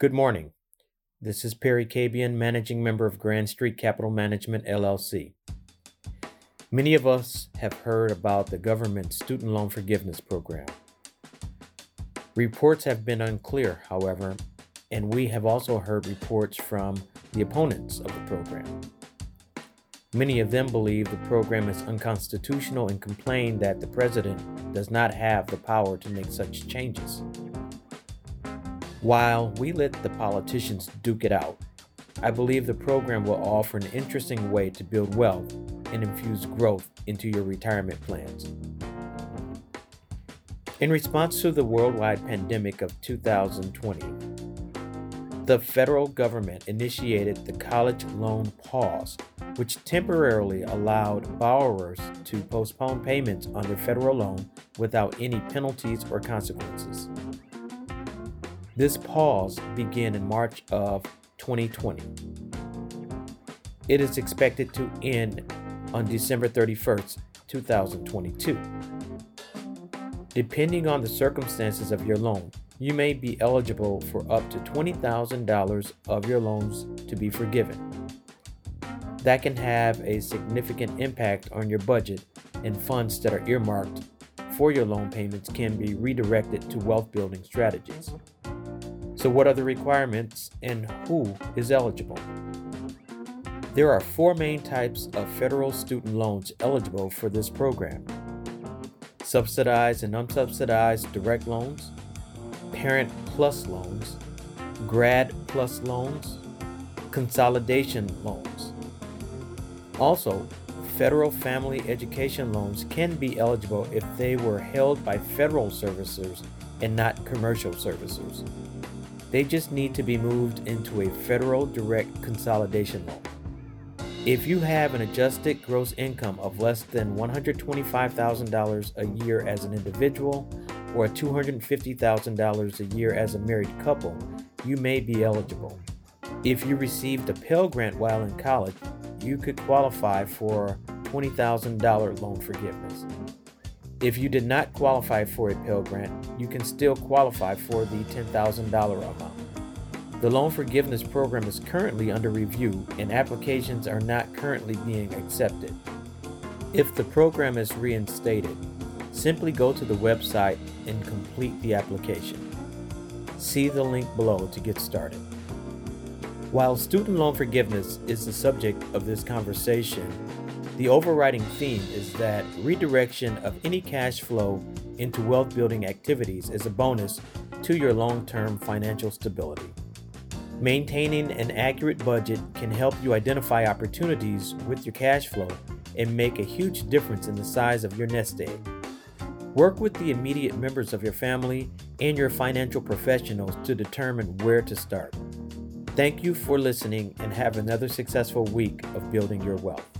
Good morning. This is Perry Cabian, managing member of Grand Street Capital Management LLC. Many of us have heard about the government student loan forgiveness program. Reports have been unclear, however, and we have also heard reports from the opponents of the program. Many of them believe the program is unconstitutional and complain that the president does not have the power to make such changes. While we let the politicians duke it out, I believe the program will offer an interesting way to build wealth and infuse growth into your retirement plans. In response to the worldwide pandemic of 2020, the federal government initiated the College Loan Pause, which temporarily allowed borrowers to postpone payments on their federal loan without any penalties or consequences. This pause began in March of 2020. It is expected to end on December 31st, 2022. Depending on the circumstances of your loan, you may be eligible for up to $20,000 of your loans to be forgiven. That can have a significant impact on your budget, and funds that are earmarked for your loan payments can be redirected to wealth building strategies. So, what are the requirements and who is eligible? There are four main types of federal student loans eligible for this program subsidized and unsubsidized direct loans, parent plus loans, grad plus loans, consolidation loans. Also, federal family education loans can be eligible if they were held by federal servicers and not commercial servicers. They just need to be moved into a federal direct consolidation loan. If you have an adjusted gross income of less than $125,000 a year as an individual or $250,000 a year as a married couple, you may be eligible. If you received a Pell Grant while in college, you could qualify for $20,000 loan forgiveness. If you did not qualify for a Pell Grant, you can still qualify for the $10,000 amount. The loan forgiveness program is currently under review and applications are not currently being accepted. If the program is reinstated, simply go to the website and complete the application. See the link below to get started. While student loan forgiveness is the subject of this conversation, the overriding theme is that redirection of any cash flow into wealth building activities is a bonus to your long term financial stability. Maintaining an accurate budget can help you identify opportunities with your cash flow and make a huge difference in the size of your nest egg. Work with the immediate members of your family and your financial professionals to determine where to start. Thank you for listening and have another successful week of building your wealth.